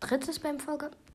drittes Spam-Folge.